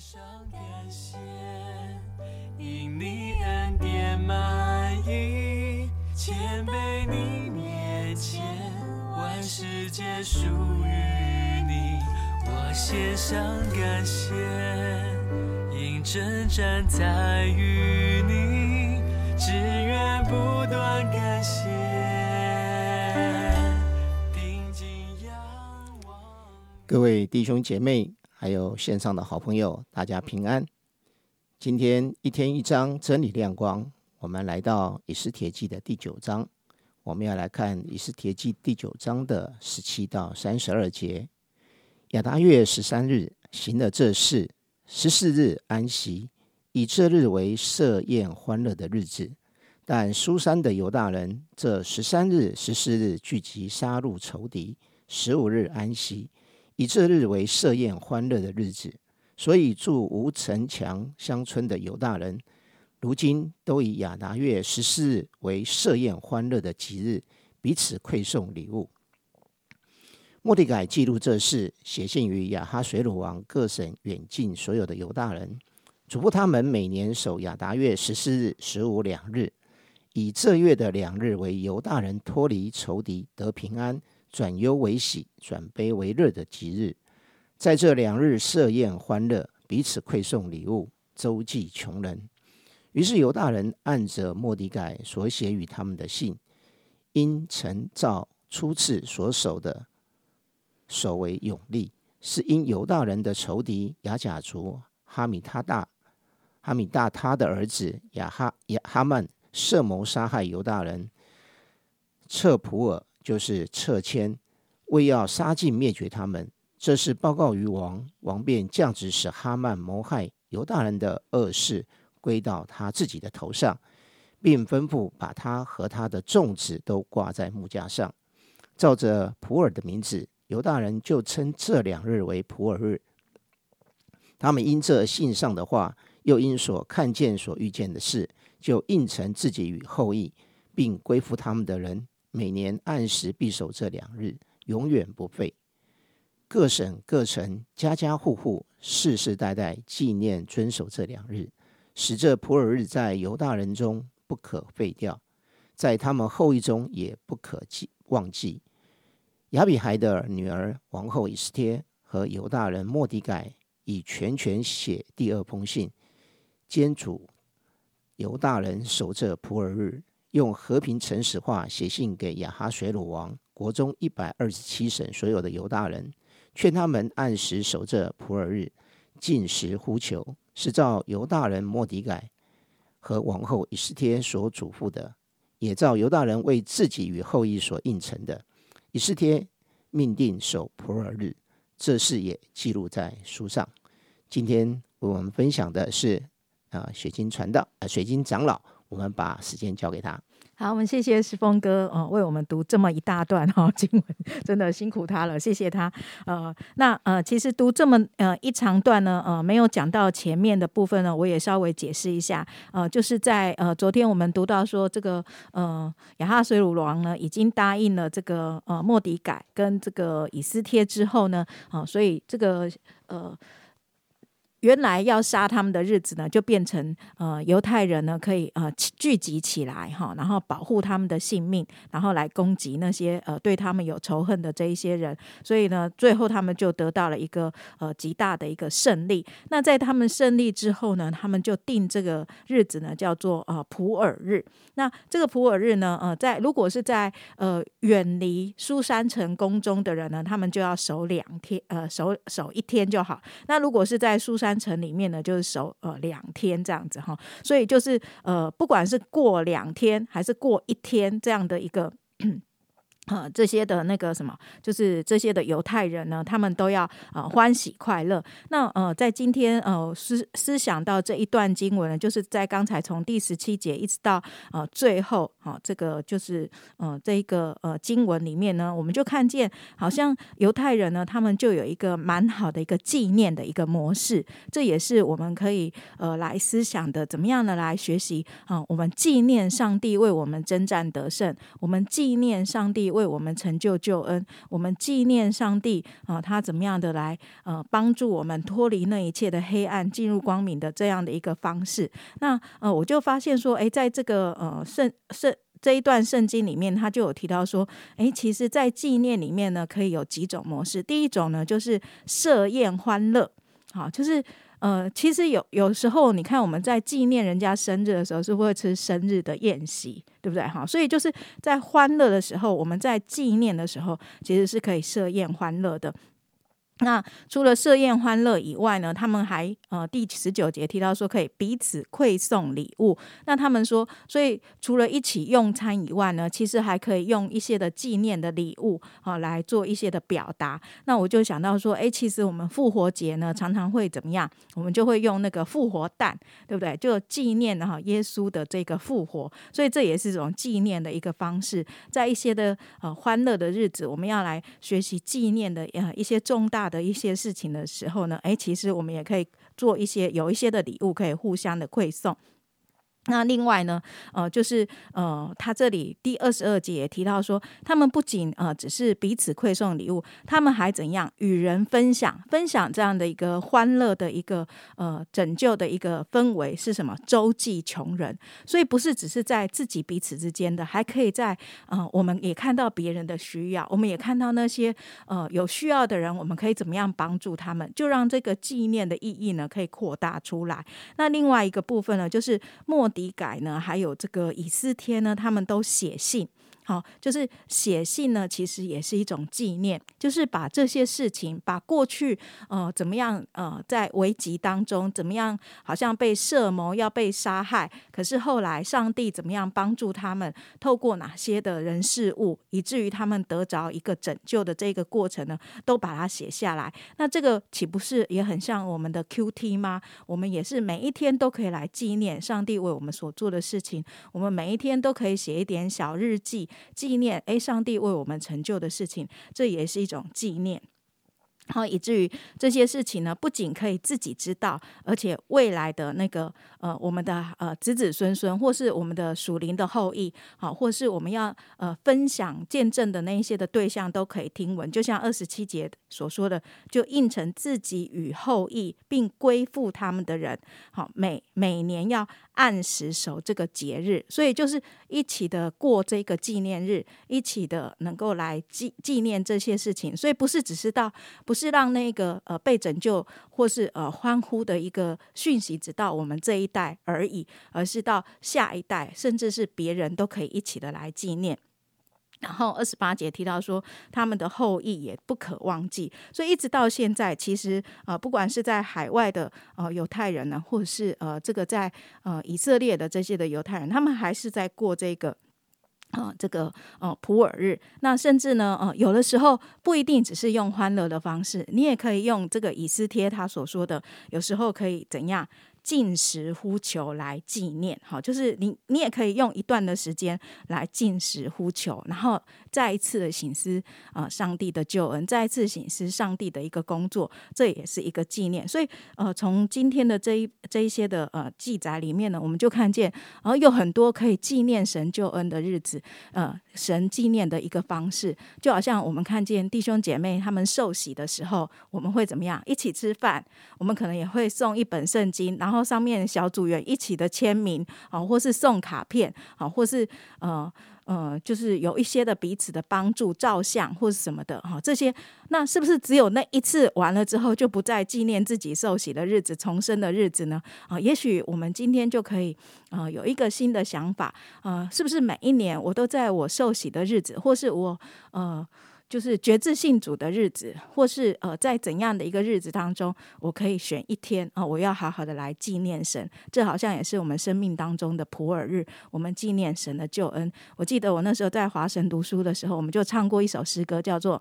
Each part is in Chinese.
上感谢，因你恩典满溢，谦卑你面前，万事皆属于你。我献上感谢，因征战在于你，只愿不断感谢。各位弟兄姐妹，还有线上的好朋友，大家平安。今天一天一章真理亮光，我们来到以斯帖记的第九章，我们要来看以斯帖记第九章的十七到三十二节。亚达月十三日行了这事，十四日安息，以这日为设宴欢乐的日子。但苏珊的犹大人，这十三日、十四日聚集杀戮仇敌，十五日安息。以这日为设宴欢乐的日子，所以住无城墙乡村的犹大人，如今都以亚达月十四日为设宴欢乐的吉日，彼此馈送礼物。莫迪改记录这事，写信于亚哈水鲁王各省远近所有的犹大人，嘱咐他们每年守亚达月十四日、十五两日，以这月的两日为犹大人脱离仇敌得平安。转忧为喜，转悲为乐的吉日，在这两日设宴欢乐，彼此馈送礼物，周济穷人。于是犹大人按着莫迪改所写与他们的信，因曾照初次所守的守为永立，是因犹大人的仇敌雅甲族哈米他大哈米大他的儿子亚哈亚哈曼设谋杀害犹大人彻普尔。就是撤迁，为要杀尽灭绝他们。这是报告于王，王便降旨使哈曼谋害犹大人的恶事归到他自己的头上，并吩咐把他和他的众子都挂在木架上。照着普尔的名字，犹大人就称这两日为普尔日。他们因这信上的话，又因所看见、所遇见的事，就应承自己与后裔，并归附他们的人。每年按时必守这两日，永远不废。各省各城家家户户世世代代纪念遵守这两日，使这普尔日在犹大人中不可废掉，在他们后裔中也不可记忘记。亚比孩的女儿王后以斯帖和犹大人莫迪改以全权写第二封信，兼主犹大人守这普尔日。用和平诚实话写信给亚哈水鲁王国中一百二十七省所有的犹大人，劝他们按时守着普尔日，进食呼求，是照犹大人莫迪改和王后以斯帖所嘱咐的，也照犹大人为自己与后裔所应承的。以斯帖命定守普尔日，这事也记录在书上。今天为我们分享的是啊，水晶传道啊，水晶长老。我们把时间交给他。好，我们谢谢石峰哥哦，为我们读这么一大段哈经文，真的辛苦他了，谢谢他。呃，那呃，其实读这么呃一长段呢，呃，没有讲到前面的部分呢，我也稍微解释一下。呃，就是在呃昨天我们读到说，这个呃亚哈水鲁王呢，已经答应了这个呃莫迪改跟这个以斯帖之后呢，啊，所以这个呃。原来要杀他们的日子呢，就变成呃犹太人呢可以呃聚集起来哈，然后保护他们的性命，然后来攻击那些呃对他们有仇恨的这一些人。所以呢，最后他们就得到了一个呃极大的一个胜利。那在他们胜利之后呢，他们就定这个日子呢叫做呃普尔日。那这个普尔日呢，呃，在如果是在呃远离苏山城宫中的人呢，他们就要守两天，呃守守一天就好。那如果是在苏山城里面呢，就是守呃两天这样子哈，所以就是呃，不管是过两天还是过一天这样的一个。呃，这些的那个什么，就是这些的犹太人呢，他们都要呃欢喜快乐。那呃，在今天呃思思想到这一段经文呢，就是在刚才从第十七节一直到呃最后，好，这个就是呃这一个呃经文里面呢，我们就看见好像犹太人呢，他们就有一个蛮好的一个纪念的一个模式，这也是我们可以呃来思想的，怎么样的来学习啊？我们纪念上帝为我们征战得胜，我们纪念上帝为为我们成就救恩，我们纪念上帝啊，他怎么样的来呃帮助我们脱离那一切的黑暗，进入光明的这样的一个方式。那呃，我就发现说，诶，在这个呃圣圣这一段圣经里面，他就有提到说，诶，其实，在纪念里面呢，可以有几种模式。第一种呢，就是设宴欢乐，好，就是呃，其实有有时候，你看我们在纪念人家生日的时候，是会吃生日的宴席，对不对？哈，所以就是在欢乐的时候，我们在纪念的时候，其实是可以设宴欢乐的。那除了设宴欢乐以外呢，他们还呃第十九节提到说可以彼此馈送礼物。那他们说，所以除了一起用餐以外呢，其实还可以用一些的纪念的礼物啊来做一些的表达。那我就想到说，哎，其实我们复活节呢常常会怎么样？我们就会用那个复活蛋，对不对？就纪念哈耶稣的这个复活。所以这也是一种纪念的一个方式。在一些的呃欢乐的日子，我们要来学习纪念的呃一些重大。的一些事情的时候呢，诶，其实我们也可以做一些有一些的礼物，可以互相的馈送。那另外呢，呃，就是呃，他这里第二十二节也提到说，他们不仅呃只是彼此馈送礼物，他们还怎样与人分享，分享这样的一个欢乐的一个呃拯救的一个氛围是什么？周济穷人，所以不是只是在自己彼此之间的，还可以在呃，我们也看到别人的需要，我们也看到那些呃有需要的人，我们可以怎么样帮助他们？就让这个纪念的意义呢可以扩大出来。那另外一个部分呢，就是莫迪。底改呢，还有这个以斯帖呢，他们都写信。好，就是写信呢，其实也是一种纪念，就是把这些事情，把过去呃怎么样呃在危急当中怎么样，好像被设谋要被杀害，可是后来上帝怎么样帮助他们，透过哪些的人事物，以至于他们得着一个拯救的这个过程呢，都把它写下来。那这个岂不是也很像我们的 Q T 吗？我们也是每一天都可以来纪念上帝为我们所做的事情，我们每一天都可以写一点小日记。纪念诶，上帝为我们成就的事情，这也是一种纪念。好，以至于这些事情呢，不仅可以自己知道，而且未来的那个呃，我们的呃子子孙孙，或是我们的属灵的后裔，好，或是我们要呃分享见证的那一些的对象，都可以听闻。就像二十七节所说的，就应承自己与后裔，并归附他们的人，好，每每年要按时守这个节日，所以就是一起的过这个纪念日，一起的能够来纪纪念这些事情。所以不是只是到不是。是让那个呃被拯救或是呃欢呼的一个讯息，直到我们这一代而已，而是到下一代，甚至是别人都可以一起的来纪念。然后二十八节提到说，他们的后裔也不可忘记，所以一直到现在，其实呃不管是在海外的呃犹太人呢，或者是呃这个在呃以色列的这些的犹太人，他们还是在过这个。啊，这个呃普洱日，那甚至呢，呃，有的时候不一定只是用欢乐的方式，你也可以用这个以斯帖他所说的，有时候可以怎样？进食呼求来纪念，好，就是你你也可以用一段的时间来进食呼求，然后再一次的醒思啊，上帝的救恩，再一次醒思上帝的一个工作，这也是一个纪念。所以呃，从今天的这一这一些的呃记载里面呢，我们就看见，然后有很多可以纪念神救恩的日子，呃，神纪念的一个方式，就好像我们看见弟兄姐妹他们受洗的时候，我们会怎么样？一起吃饭，我们可能也会送一本圣经，然后。然后上面小组员一起的签名啊，或是送卡片啊，或是呃呃，就是有一些的彼此的帮助，照相或是什么的哈，这些那是不是只有那一次完了之后就不再纪念自己受洗的日子、重生的日子呢？啊，也许我们今天就可以啊有一个新的想法啊，是不是每一年我都在我受洗的日子，或是我呃。就是觉志信主的日子，或是呃，在怎样的一个日子当中，我可以选一天啊，我要好好的来纪念神。这好像也是我们生命当中的普尔日，我们纪念神的救恩。我记得我那时候在华神读书的时候，我们就唱过一首诗歌，叫做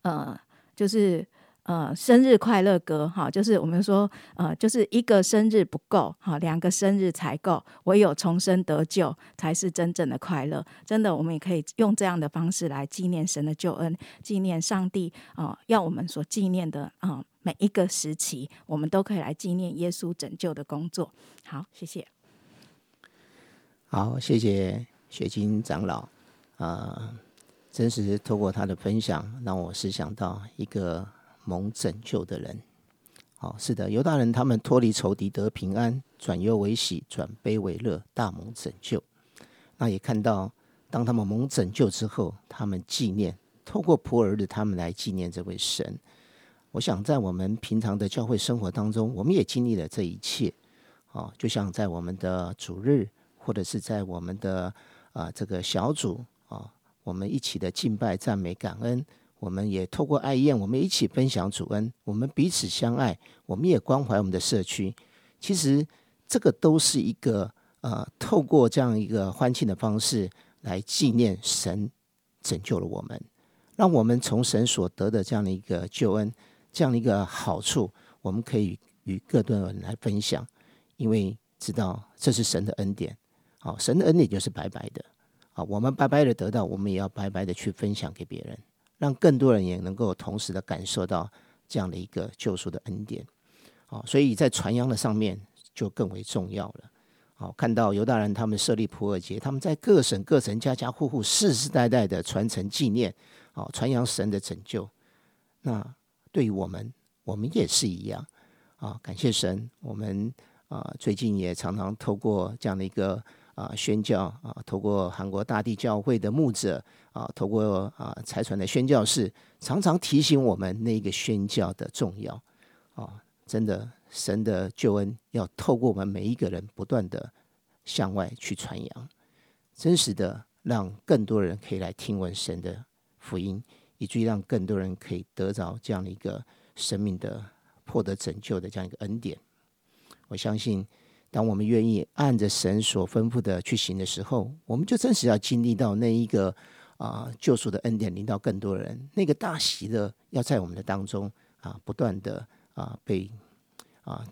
呃，就是。呃，生日快乐歌哈，就是我们说，呃，就是一个生日不够哈，两个生日才够，唯有重生得救才是真正的快乐。真的，我们也可以用这样的方式来纪念神的救恩，纪念上帝啊，要我们所纪念的啊，每一个时期，我们都可以来纪念耶稣拯救的工作。好，谢谢。好，谢谢雪晶长老啊。真实透过他的分享，让我思想到一个蒙拯救的人。好，是的，犹大人他们脱离仇敌得平安，转忧为喜，转悲为乐，大蒙拯救。那也看到，当他们蒙拯救之后，他们纪念，透过普儿的他们来纪念这位神。我想在我们平常的教会生活当中，我们也经历了这一切。哦，就像在我们的主日，或者是在我们的啊这个小组啊，我们一起的敬拜、赞美、感恩，我们也透过爱宴，我们一起分享主恩，我们彼此相爱，我们也关怀我们的社区。其实这个都是一个呃，透过这样一个欢庆的方式来纪念神拯救了我们，让我们从神所得的这样的一个救恩，这样的一个好处，我们可以与各段人来分享。因为知道这是神的恩典，好，神的恩典就是白白的，好，我们白白的得到，我们也要白白的去分享给别人，让更多人也能够同时的感受到这样的一个救赎的恩典，好，所以在传扬的上面就更为重要了，好，看到犹大人他们设立普尔节，他们在各省各城家家户户世世代代的传承纪念，好，传扬神的拯救，那对于我们，我们也是一样，啊，感谢神，我们。啊，最近也常常透过这样的一个啊宣教啊，透过韩国大地教会的牧者啊，透过啊财传的宣教士，常常提醒我们那个宣教的重要啊！真的，神的救恩要透过我们每一个人不断的向外去传扬，真实的让更多人可以来听闻神的福音，以至于让更多人可以得着这样的一个生命的获得拯救的这样一个恩典。我相信，当我们愿意按着神所吩咐的去行的时候，我们就真实要经历到那一个啊救赎的恩典领到更多人，那个大喜乐要在我们的当中啊不断的啊被啊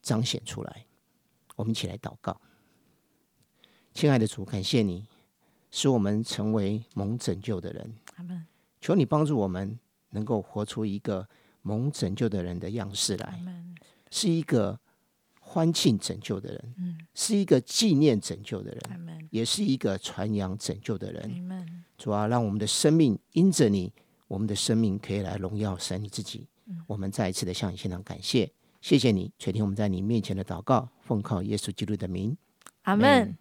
彰显出来。我们一起来祷告，亲爱的主，感谢你使我们成为蒙拯救的人。求你帮助我们能够活出一个蒙拯救的人的样式来。是一个欢庆拯救的人，嗯，是一个纪念拯救的人，也是一个传扬拯救的人。主啊，让我们的生命因着你，我们的生命可以来荣耀神你自己。我们再一次的向你献上感谢，谢谢你垂听我们在你面前的祷告，奉靠耶稣基督的名，阿门。